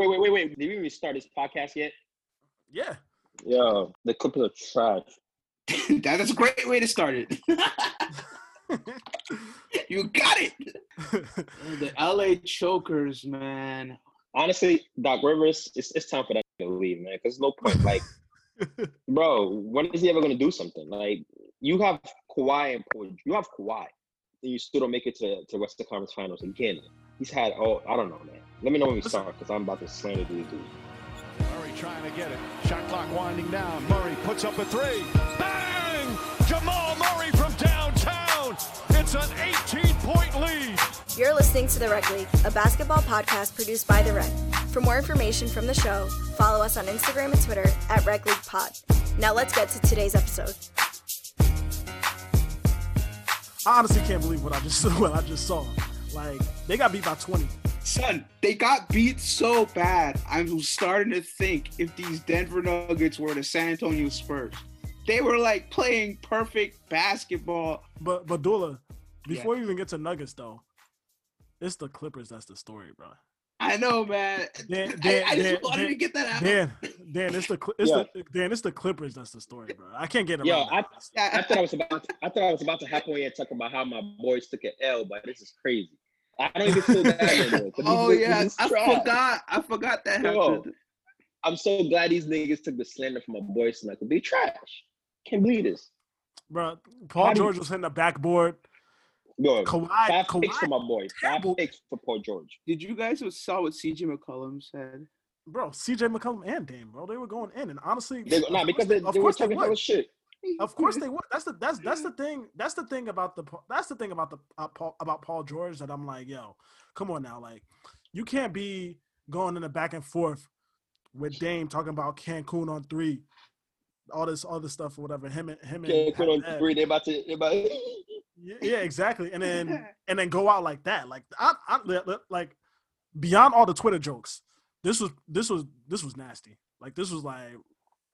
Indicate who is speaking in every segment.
Speaker 1: Wait, wait, wait, wait. Did we even start this podcast yet?
Speaker 2: Yeah.
Speaker 1: Yo, the Clippers are trash.
Speaker 3: that is a great way to start it. you got it. the LA Chokers, man.
Speaker 1: Honestly, Doc Rivers, it's, it's time for that to leave, man. Because no point. Like, bro, when is he ever gonna do something? Like, you have Kawhi and Paul. You have Kawhi, and you still don't make it to to Western Conference Finals again. He's had oh, I don't know, man. Let me know when we start because I'm about to slander these dudes.
Speaker 4: Murray trying to get it. Shot clock winding down. Murray puts up a three. Bang! Jamal Murray from downtown. It's an 18 point lead.
Speaker 5: You're listening to The Rec League, a basketball podcast produced by The Rec. For more information from the show, follow us on Instagram and Twitter at Rec League Pod. Now let's get to today's episode.
Speaker 2: I honestly can't believe what I just saw what I just saw. Like they got beat by 20.
Speaker 3: Son, they got beat so bad. I'm starting to think if these Denver Nuggets were the San Antonio Spurs, they were like playing perfect basketball.
Speaker 2: But but Dula, before yeah. you even get to Nuggets though, it's the Clippers that's the story, bro.
Speaker 3: I know, man. Dan, Dan, I, I, just Dan, wanted to get that out.
Speaker 2: Dan, Dan, it's the it's yeah. the Dan, it's the Clippers that's the story, bro. I can't get it.
Speaker 1: Yeah, I, I, thought I was about to, I thought I was about to hop on here and talk about how my boys took an L, but this is crazy. I don't even feel that anymore.
Speaker 3: oh yeah, I forgot. I forgot that happened.
Speaker 1: I'm so glad these niggas took the slander from my boys tonight. They trash. Can't believe this.
Speaker 2: Bro, Paul George was hitting the backboard.
Speaker 1: Yo, Kawhi, five Kawhi, picks for my boy. Five picks for Paul George.
Speaker 3: Did you guys saw what CJ McCollum said?
Speaker 2: Bro, CJ McCollum and Dame, bro, they were going in, and honestly,
Speaker 1: they, nah, because they, they, they were talking hella shit.
Speaker 2: Of course they would. That's the that's that's the thing. That's the thing about the that's the thing about the uh, Paul, about Paul George that I'm like, yo, come on now, like you can't be going in the back and forth with Dame talking about Cancun on three, all this other stuff or whatever. Him and him
Speaker 1: and Cancun on three. They about to they about.
Speaker 2: yeah, yeah, exactly. And then and then go out like that, like I, I like beyond all the Twitter jokes. This was this was this was nasty. Like this was like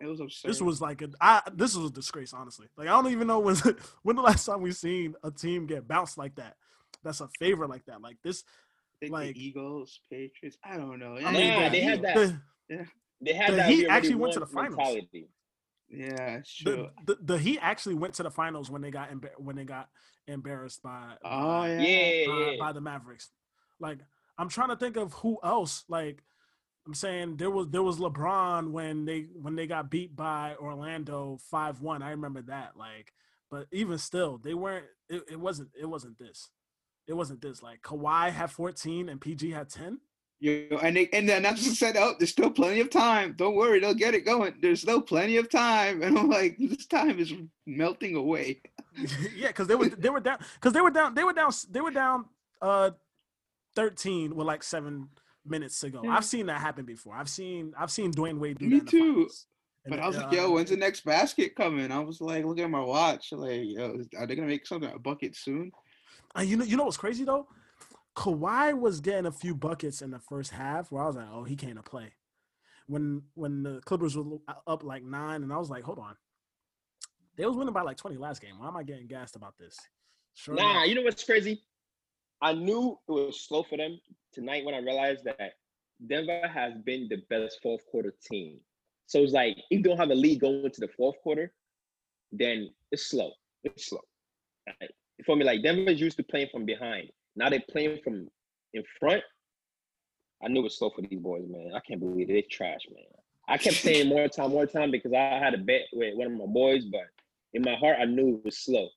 Speaker 3: it was absurd.
Speaker 2: This was like a I, this was a disgrace, honestly. Like I don't even know when when the last time we seen a team get bounced like that. That's a favor like that. Like this, like
Speaker 3: the Eagles, Patriots. I don't know.
Speaker 1: I mean, yeah, they had that. The, yeah. They had the that.
Speaker 2: He actually went to the finals. Mentality.
Speaker 3: Yeah, sure.
Speaker 2: The, the, the Heat actually went to the finals when they got embar- when they got embarrassed by
Speaker 3: oh
Speaker 1: yeah,
Speaker 3: yeah,
Speaker 1: by,
Speaker 2: by the Mavericks. Like I'm trying to think of who else. Like I'm saying there was there was LeBron when they when they got beat by Orlando five one. I remember that. Like, but even still, they weren't. It, it wasn't. It wasn't this. It wasn't this. Like Kawhi had 14 and PG had 10.
Speaker 3: You and they, and then that's just said, oh, there's still plenty of time. Don't worry, they'll get it going. There's still plenty of time, and I'm like, this time is melting away.
Speaker 2: yeah, because they were they were down because they were down they were down they were down uh 13 with like seven minutes ago. Yeah. I've seen that happen before. I've seen I've seen Dwyane Wade do
Speaker 3: Me
Speaker 2: that.
Speaker 3: too. But I was uh, like, yo, when's the next basket coming? I was like, look at my watch. Like, yo, are they gonna make something a bucket soon?
Speaker 2: Uh, you know, you know what's crazy though? Kawhi was getting a few buckets in the first half where I was like, oh, he can't play. When when the Clippers were up like nine, and I was like, hold on, they was winning by like twenty last game. Why am I getting gassed about this?
Speaker 1: Sure nah, enough. you know what's crazy? I knew it was slow for them tonight when I realized that Denver has been the best fourth quarter team. So it's like if you don't have a lead going into the fourth quarter, then it's slow. It's slow. Right? For me, like Denver is used to playing from behind. Now they're playing from in front. I knew it was slow for these boys, man. I can't believe it. They're trash, man. I kept saying more time, more time because I had a bet with one of my boys, but in my heart, I knew it was slow.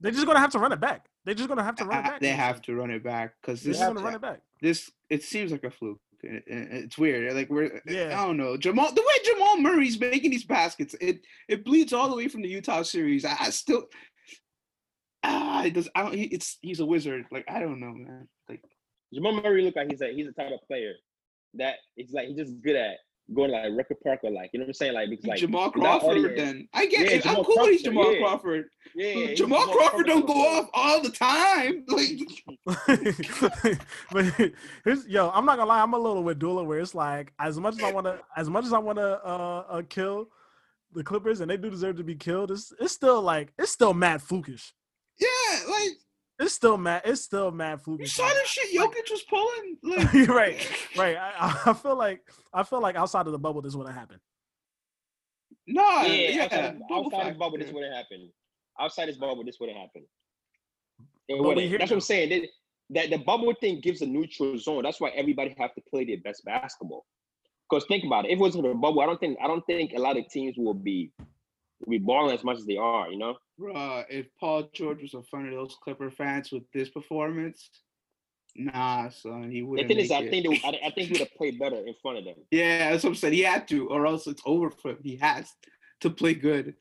Speaker 2: They're just gonna have to run it back. They're just gonna have to run it back.
Speaker 3: They have to run it back because this
Speaker 2: is gonna run it back.
Speaker 3: This it seems like a fluke. it's weird. Like we're yeah. I don't know Jamal. The way Jamal Murray's making these baskets, it it bleeds all the way from the Utah series. I, I still ah, it does. I don't. He, it's he's a wizard. Like I don't know, man. Like
Speaker 1: Jamal Murray look like he's a he's a type of player that it's like he's just good at going like Rucker Park or like you know what I'm saying? Like because like
Speaker 3: Jamal Crawford then. I get yeah, it. Jamal I'm cool Crawford, with Jamal yeah. Crawford. Yeah, Jamal, Jamal Crawford, don't go off all the time.
Speaker 2: Like but here's yo I'm not gonna lie I'm a little with Dula where it's like as much as I want to as much as I want to uh, uh, kill the Clippers and they do deserve to be killed it's it's still like it's still mad flukish.
Speaker 3: Yeah like
Speaker 2: it's still mad. It's still mad fluky.
Speaker 3: You saw this shit Jokic was pulling. Like,
Speaker 2: right, right. I, I feel like I feel like outside of the bubble, this would have happened.
Speaker 3: No,
Speaker 1: Yeah,
Speaker 3: yeah,
Speaker 1: outside, of,
Speaker 3: bubble
Speaker 1: outside of
Speaker 3: factor.
Speaker 1: bubble, this wouldn't happen. Outside this bubble, this wouldn't happen. It
Speaker 2: But
Speaker 1: wouldn't. That's what. I'm saying. That, that the bubble thing gives a neutral zone. That's why everybody have to play their best basketball. Because think about it. If it wasn't a bubble, I don't think I don't think a lot of teams will be will be balling as much as they are. You know.
Speaker 3: Bruh, if Paul George was in front of those Clipper fans with this performance, nah, son, he wouldn't.
Speaker 1: The thing is,
Speaker 3: make
Speaker 1: I think they, I, I think he would have played better in front of them.
Speaker 3: Yeah, that's what I'm saying. He had to, or else it's over for him. He has to play good.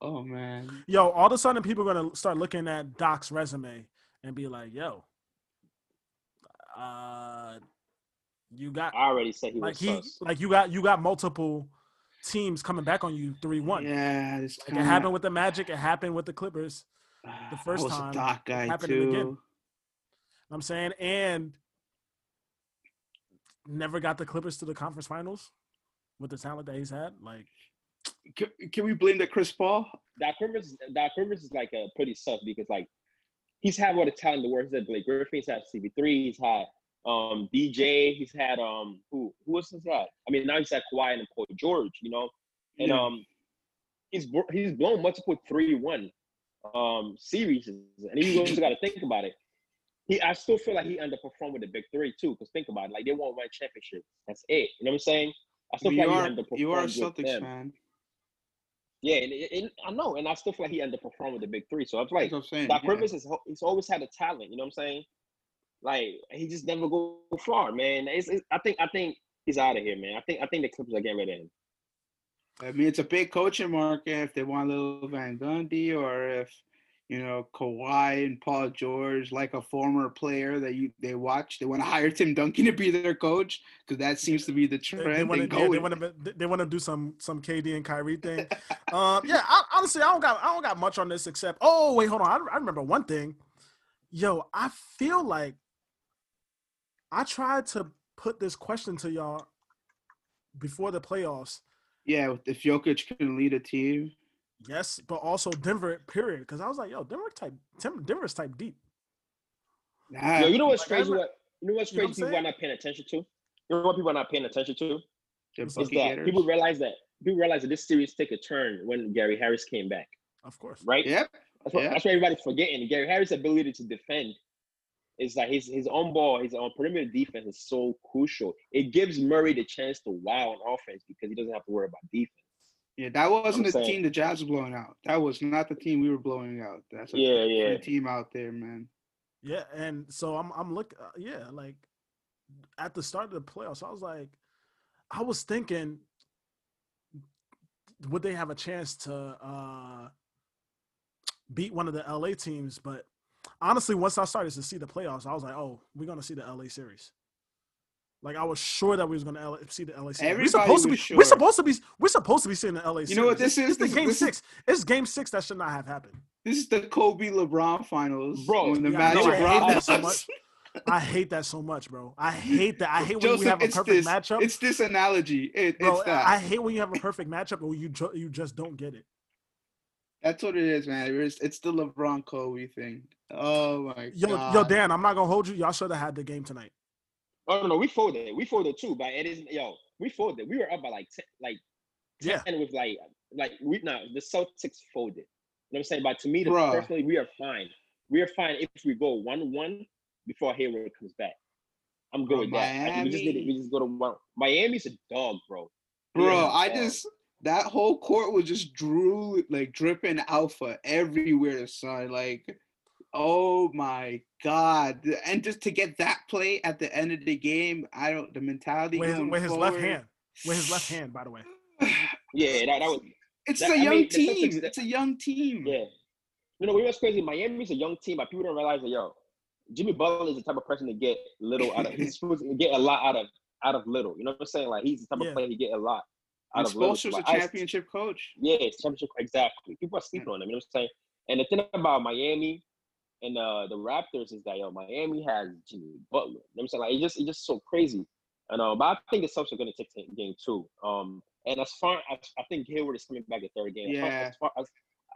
Speaker 3: Oh man.
Speaker 2: Yo, all of a sudden, people are gonna start looking at Doc's resume and be like, "Yo, uh, you got
Speaker 1: I already said he
Speaker 2: like
Speaker 1: was
Speaker 2: he
Speaker 1: sus.
Speaker 2: like you got you got multiple teams coming back on you three one.
Speaker 3: Yeah, it's
Speaker 2: Like it happened with the Magic. It happened with the Clippers. Ah, the first
Speaker 3: I was
Speaker 2: time,
Speaker 3: a Doc guy
Speaker 2: happened
Speaker 3: too.
Speaker 2: again. I'm saying, and never got the Clippers to the conference finals with the talent that he's had. Like,
Speaker 3: Can, can we blame the Chris Paul?
Speaker 1: Doc Rivers, Doc Rivers is like a pretty sus because like he's had all the talent in the world. He's had Blake Griffin, he's had CP3, he's had um DJ, he's had um who who else has that? I mean now he's had Kawhi and Paul George, you know, and
Speaker 3: Yeah.
Speaker 1: um he's he's blown multiple three one um series, and you also got to think about it. He, I still feel like he underperformed with the big three too. Because think about it, like they won one championship. That's it. You know what I'm saying? I still feel like
Speaker 3: are
Speaker 1: he underperformed
Speaker 3: you are a Celtics fan.
Speaker 1: Yeah, and, and I know, and I still feel like he underperformed with the big three. So I'm like,
Speaker 3: That's what I'm saying.
Speaker 1: Doc
Speaker 3: yeah.
Speaker 1: Rivers is he's always had a talent. You know what I'm saying? Like he just never go far, man. It's, it's, I think I think he's out of here, man. I think I think the Clippers are getting rid of him.
Speaker 3: I mean, it's a big coaching market if they want a little Van Gundy or if you know Kawhi and Paul George, like a former player that you they watch, they want to hire Tim Duncan to be their coach because that seems to be the trend.
Speaker 2: they want to yeah, they want to they want to do some some KD and Kyrie thing. um, yeah, I, honestly, I don't got I don't got much on this except. Oh wait, hold on. I, I remember one thing. Yo, I feel like I tried to put this question to y'all before the playoffs.
Speaker 3: yeah, if Jokic can lead a team,
Speaker 2: Yes, but also Denver. Period. Because I was like, yo, Denver type. Tim- Denver's type deep.
Speaker 3: nah,
Speaker 1: Yo, you know what's
Speaker 2: like,
Speaker 1: crazy? What you know what's
Speaker 2: You know
Speaker 1: crazy?
Speaker 2: what I'm
Speaker 1: people are not paying attention to. You know what people are not paying attention to
Speaker 2: Is
Speaker 1: is that
Speaker 3: getters.
Speaker 1: people realize that people realize that this series take a turn when Gary Harris came back,
Speaker 2: Of course.
Speaker 1: right?
Speaker 3: Yep.
Speaker 1: That's what,
Speaker 3: Yeah.
Speaker 1: that's what everybody's forgetting. Gary Harris' ability to defend is like his his own ball, his own perimeter defense is so crucial. It gives Murray the chance to wow on offense because he doesn't have to worry about defense.
Speaker 3: Yeah, that wasn't the
Speaker 1: saying.
Speaker 3: team the Jazz were blowing out. That was not the team we were blowing out. That's a
Speaker 1: Yeah, yeah.
Speaker 3: team out there, man.
Speaker 2: Yeah, and so I'm I'm look uh, yeah, like at the start of the playoffs, I was like, I was thinking, would they have a chance to uh beat one of the LA teams? But honestly, once I started to see the playoffs, I was like, oh, we're gonna see the LA series. Like I was sure that we was gonna LA, see the LA series.
Speaker 3: Everybody
Speaker 2: we're supposed to be.
Speaker 3: was
Speaker 2: We're supposed to be. We're supposed to be seeing the LA. Series.
Speaker 3: You know what this is?
Speaker 2: It's the game
Speaker 3: this is-
Speaker 2: six. It's game six that should not have happened.
Speaker 3: This is the Kobe LeBron finals,
Speaker 1: Bro,
Speaker 3: the
Speaker 2: yeah,
Speaker 3: Magic
Speaker 2: I hate that so much. I hate that so much, bro. I hate that. I hate when
Speaker 3: Joseph,
Speaker 2: we have a perfect
Speaker 3: this,
Speaker 2: matchup.
Speaker 3: It's this analogy. It,
Speaker 2: bro,
Speaker 3: it's that.
Speaker 2: I hate when you have a perfect matchup and you ju- you just don't get it.
Speaker 3: That's what it is, man. It's, it's the LeBron Kobe thing. Oh my
Speaker 2: Yo,
Speaker 3: god.
Speaker 2: yo, Dan, I'm not gonna hold you. Y'all should have had the game tonight.
Speaker 1: Oh no, no, we folded. We folded too, but it is yo, we folded. We were up by like ten, like
Speaker 2: Yeah.
Speaker 1: ten with like like we now the Celtics folded. You know what I'm saying? But to me, the, personally, we are fine. We are fine if we go one one before Hayward comes back. I'm good
Speaker 3: Bro,
Speaker 1: with that. Like, we just need to, we just go to one. Miami's a dog, bro.
Speaker 3: Bro, I
Speaker 1: dog.
Speaker 3: just that whole court was just drew like dripping alpha everywhere, son. Like, oh my god! And just to get that play at the end of the game, I don't the mentality
Speaker 2: With his, with his left hand. With his left hand, by the way.
Speaker 1: Yeah, that, that was
Speaker 3: It's
Speaker 1: That-
Speaker 3: a
Speaker 1: I
Speaker 3: young
Speaker 1: mean, the
Speaker 3: team.
Speaker 1: Celtics-
Speaker 3: It's a young team.
Speaker 1: yeah. You know, what's crazy? Miami's a young team, but people don't realize that yo, Jimmy Butler is the type of person to get little out of. He's supposed to get a lot out of out of little. You know what I'm saying? Like he's the type
Speaker 2: Yeah.
Speaker 1: of player he get a lot out
Speaker 3: And
Speaker 1: of little.
Speaker 3: Spoelstra's a
Speaker 1: But I-
Speaker 3: championship coach.
Speaker 1: Yeah, it's championship exactly. People are sleeping on them. You know what I'm saying? And the thing about Miami and uh, the Raptors is that yo, Miami has Jimmy Butler. You know what I'm saying? Like it's just it's just so crazy. And uh, but I think the Celtics are gonna take game two. Um, and as far as I think Hayward is coming back the third game. As far-
Speaker 3: Yeah.
Speaker 1: As far as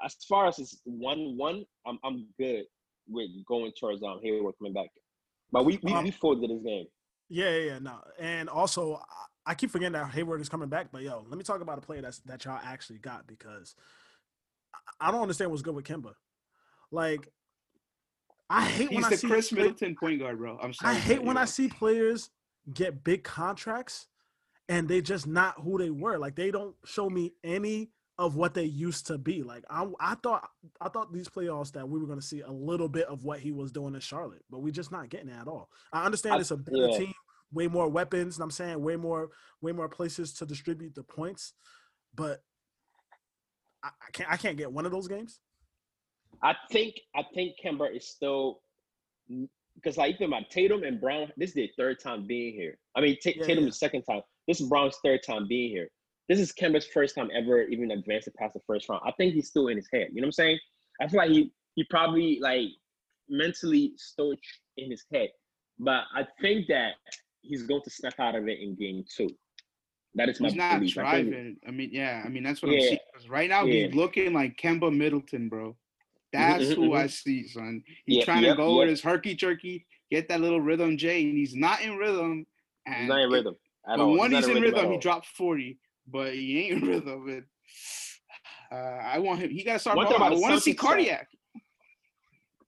Speaker 1: as far as it's one one, I'm I'm good with going towards um Hayward coming back. But we we, um, we folded this game.
Speaker 2: Yeah, yeah, yeah, no. And also I keep forgetting that Hayward is coming back, but yo, let me talk about a player that's that y'all actually got because I don't understand what's good with Kemba. Like I hate
Speaker 3: He's
Speaker 2: when I see
Speaker 3: Khris Middleton point guard, bro. I'm sorry.
Speaker 2: I hate when I see players get big contracts and they just not who they were. Like they don't show me any of what they used to be. Like I, I thought, I thought these playoffs that we were going to see a little bit of what he was doing in Charlotte, but we're just not getting it at all. I understand I, it's a better yeah. team, way more weapons, and I'm saying way more, way more places to distribute the points, but I, I can't, I can't get one of those games.
Speaker 1: I think, I think Kemba is still because like even my Tatum and Brown, this is their third time being here. I mean, T- yeah, Tatum yeah. second time. This is Brown's third time being here this is Kemba's first time ever even advancing past the first round. I think he's still in his head. You know what I'm saying? I feel like he he probably like mentally still in his head. But I think that he's going to snap out of it in game two. That is my
Speaker 3: He's not
Speaker 1: belief.
Speaker 3: driving. I, I, mean, yeah. I mean, that's what yeah. I'm seeing. Right now, yeah. he's looking like Kemba Middleton, bro. That's mm-hmm, who I see, son. He's trying yep, to go yep. with his herky jerky, get that little rhythm J, and he's not in rhythm. And
Speaker 1: he's not in rhythm.
Speaker 3: At but all. when he's, he's in rhythm, rhythm he dropped 40 but he ain't in rhythm. And uh, I want him. He got to start. I want to see cardiac.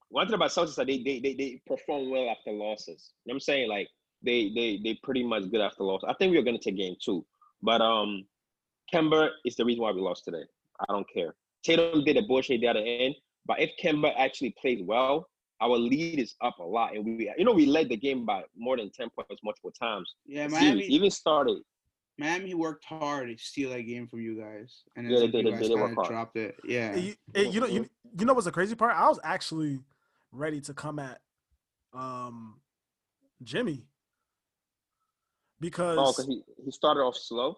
Speaker 1: One thing about Celtics, they, they they they perform well after losses. You know what I'm saying? Like they they they pretty much good after loss. I think we are gonna take game two, but um, Kemba is the reason why we lost today. I don't care. Tatum did a bullshit at the end, but if Kemba actually plays well, our lead is up a lot, and we you know we led the game by more than ten points multiple times.
Speaker 3: Yeah, Miami
Speaker 1: even started
Speaker 3: Miami worked hard to steal that game from you guys, and then yeah, they, you guys they, kind of dropped it. Yeah,
Speaker 2: you, you, know, you, you know what's the crazy part? I was actually ready to come at um Jimmy because
Speaker 1: oh, cause he, he started off slow.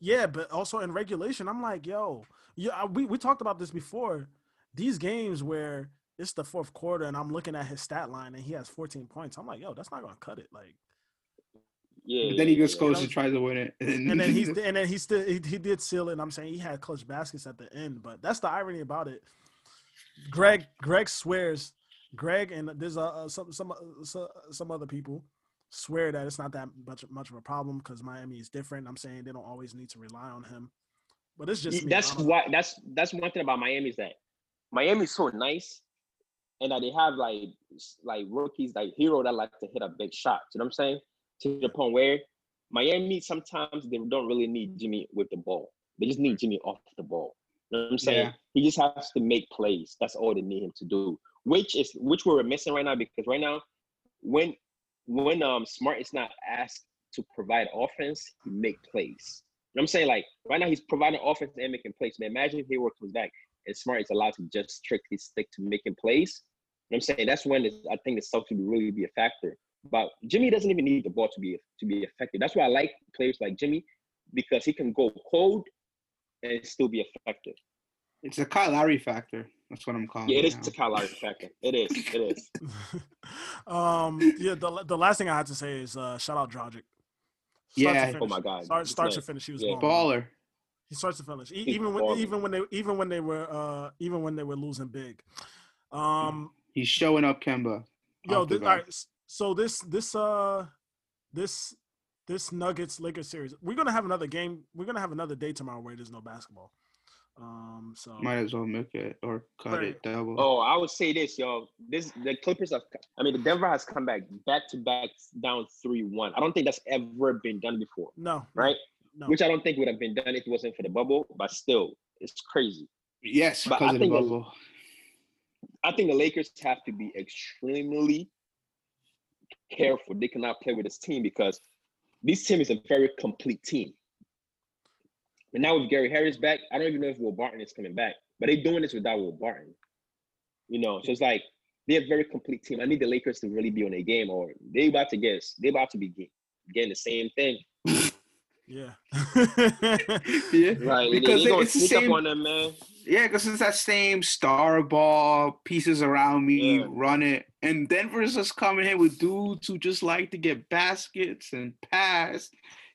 Speaker 2: Yeah, but also in regulation, I'm like, yo, yeah, we we talked about this before. These games where it's the fourth quarter and I'm looking at his stat line and he has 14 points, I'm like, yo, that's not gonna cut it. Like
Speaker 3: yeah. But then he just goes yeah. to try to win it,
Speaker 2: and, and then he's and then he still he, he did seal it. And I'm saying he had clutch baskets at the end, but that's the irony about it. Greg Greg swears Greg and there's uh, some some uh, some other people swear that it's not that much much of a problem because Miami is different. I'm saying they don't always need to rely on him, but it's just
Speaker 1: that's why that's that's one thing about Miami is that Miami's so nice, and that they have like like rookies like Herro that like to hit a big shot. You know what I'm saying? to the point where Miami sometimes they don't really need Jimmy with the ball. They just need Jimmy off the ball. You know what I'm saying? Yeah. He just has to make plays. That's all they need him to do. Which is which we're missing right now because right now, when when um Smart is not asked to provide offense, he make plays. You know I'm saying? Like right now he's providing offense and making plays. Man, imagine if Hayward comes back and Smart is allowed to just strictly stick to making plays. You know I'm saying? That's when I think the Celtics will really be a factor. But Jimmy doesn't even need the ball to be to be effective. That's why I like players like Jimmy because he can go cold and still be effective.
Speaker 3: It's a Kyle Lowry factor. That's what I'm calling.
Speaker 1: Yeah,
Speaker 3: it
Speaker 1: is. It's a Kyle Lowry factor. It is. It is.
Speaker 2: um. Yeah. The, the last thing I had to say is uh, shout out Dragic.
Speaker 3: yeah.
Speaker 1: Oh my God.
Speaker 2: Start, starts to finish. He was
Speaker 3: yeah. baller.
Speaker 2: He starts to finish. even when even when they even when they were uh even when they were losing big. Um.
Speaker 3: He's showing up, Kemba.
Speaker 2: Yo, this, all right, so this this uh this this Nuggets Lakers series, we're gonna have another game. We're gonna have another day tomorrow where there's no basketball. Um, so
Speaker 3: might as well milk it or cut right. it double.
Speaker 1: Oh, I would say this, yo. This the Clippers have. I mean, the Denver has come back back to back down three one. I don't think that's ever been done before.
Speaker 2: No.
Speaker 1: Right. No. Which I don't think would have been done if it wasn't for the bubble. But still, it's crazy.
Speaker 3: Yes, but I think the,
Speaker 1: I think the Lakers have to be extremely careful. They cannot play with this team because this team is a very complete team. And now with Gary Harris back, I don't even know if Will Barton is coming back, but they're doing this without Will Barton. You know, so it's like they're a very complete team. I need the Lakers to really be on their game, or they about to get they about to be getting the same thing.
Speaker 2: Yeah.
Speaker 3: yeah.
Speaker 1: Right. Because they, it's the same. on them, man.
Speaker 3: Yeah, because it's that same star ball pieces around me, yeah. run it, and Denver's just coming in with dudes who just like to get baskets and pass,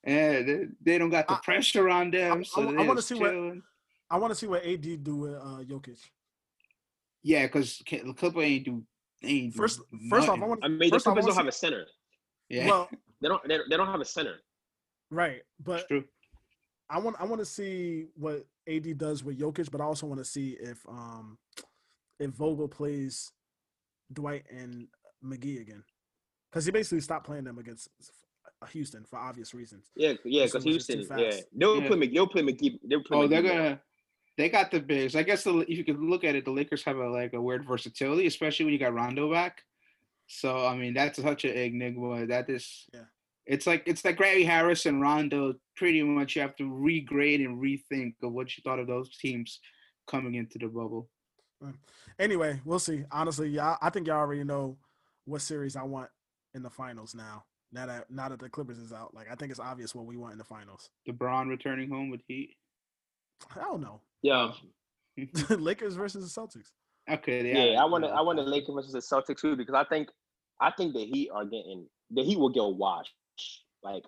Speaker 3: and they, they don't got the I, pressure on them. I, so I, I want to see chilling.
Speaker 2: what I want to see what AD do with uh, Jokic.
Speaker 3: Yeah, because the Clipper ain't do
Speaker 2: first, first off, I want.
Speaker 1: I mean, the Clippers don't have a center.
Speaker 3: Yeah.
Speaker 1: Well, they don't. They, they don't have a center.
Speaker 2: Right, but I want I want to see what AD does with Jokic, but I also want to see if um if Vogel plays Dwight and McGee again, because he basically stopped playing them against Houston for obvious reasons.
Speaker 1: Yeah, yeah, because Houston, yeah, they'll yeah. play. They'll play McGee. They'll play.
Speaker 3: Oh,
Speaker 1: McGee
Speaker 3: they're gonna. They got the bigs. I guess the, if you could look at it, the Lakers have a like a weird versatility, especially when you got Rondo back. So I mean, that's such an enigma. That is.
Speaker 2: Yeah.
Speaker 3: It's like it's like Gary Harris and Rondo. Pretty much, you have to regrade and rethink of what you thought of those teams coming into the bubble.
Speaker 2: Anyway, we'll see. Honestly, yeah, I think y'all already know what series I want in the finals now. Now that now that the Clippers is out, like I think it's obvious what we want in the finals.
Speaker 3: LeBron returning home with Heat.
Speaker 2: I don't know.
Speaker 1: Yeah.
Speaker 2: Lakers versus the Celtics.
Speaker 3: Okay.
Speaker 1: Yeah, yeah I want to. I want the Lakers versus the Celtics too because I think I think the Heat are getting the Heat will get washed. Like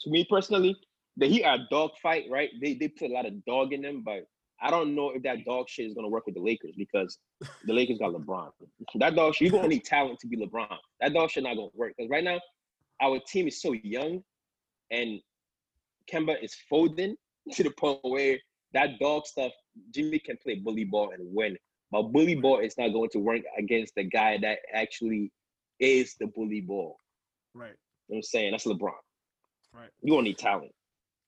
Speaker 1: to me personally, the Heat are a dog fight, right? They they put a lot of dog in them, but I don't know if that dog shit is gonna work with the Lakers because the Lakers got LeBron. That dog shit, you're gonna need talent to be LeBron. That dog shit not gonna work. Because right now, our team is so young and Kemba is folding to the point where that dog stuff, Jimmy can play bully ball and win. But bully ball is not going to work against the guy that actually is the bully ball.
Speaker 2: Right.
Speaker 1: You know I'm saying? That's LeBron.
Speaker 2: Right.
Speaker 1: You gonna need talent.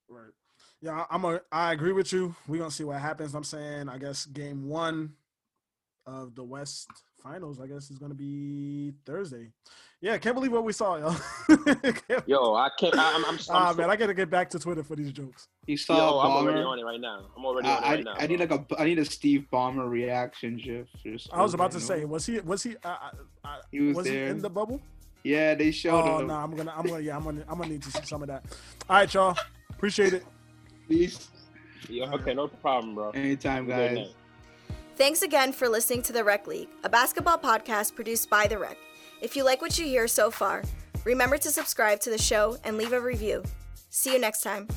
Speaker 2: Right. Yeah, I'm a I agree with you. We're gonna see what happens. I'm saying I guess game one of the West finals, I guess, is gonna be Thursday. Yeah, can't believe what we saw, yo.
Speaker 1: yo, I can't. I, am I'm, I'm
Speaker 2: ah, man, I gotta get back to Twitter for these jokes.
Speaker 3: You saw
Speaker 1: yo, I'm already on it right now. I'm already on it right now.
Speaker 3: I need like a I need a Steve Ballmer reaction gif.
Speaker 2: I was about to say, was he was he? Uh, uh, he was, was there. he in the bubble?
Speaker 3: Yeah, they showed
Speaker 2: oh,
Speaker 3: him.
Speaker 2: no, nah, I'm gonna, I'm gonna, yeah, I'm gonna, I'm gonna need to see some of that. All right, y'all. Appreciate it.
Speaker 3: Peace.
Speaker 1: Yeah, okay, no problem, bro.
Speaker 3: Anytime, guys.
Speaker 5: Thanks again for listening to The Rec League, a basketball podcast produced by The Rec. If you like what you hear so far, remember to subscribe to the show and leave a review. See you next time.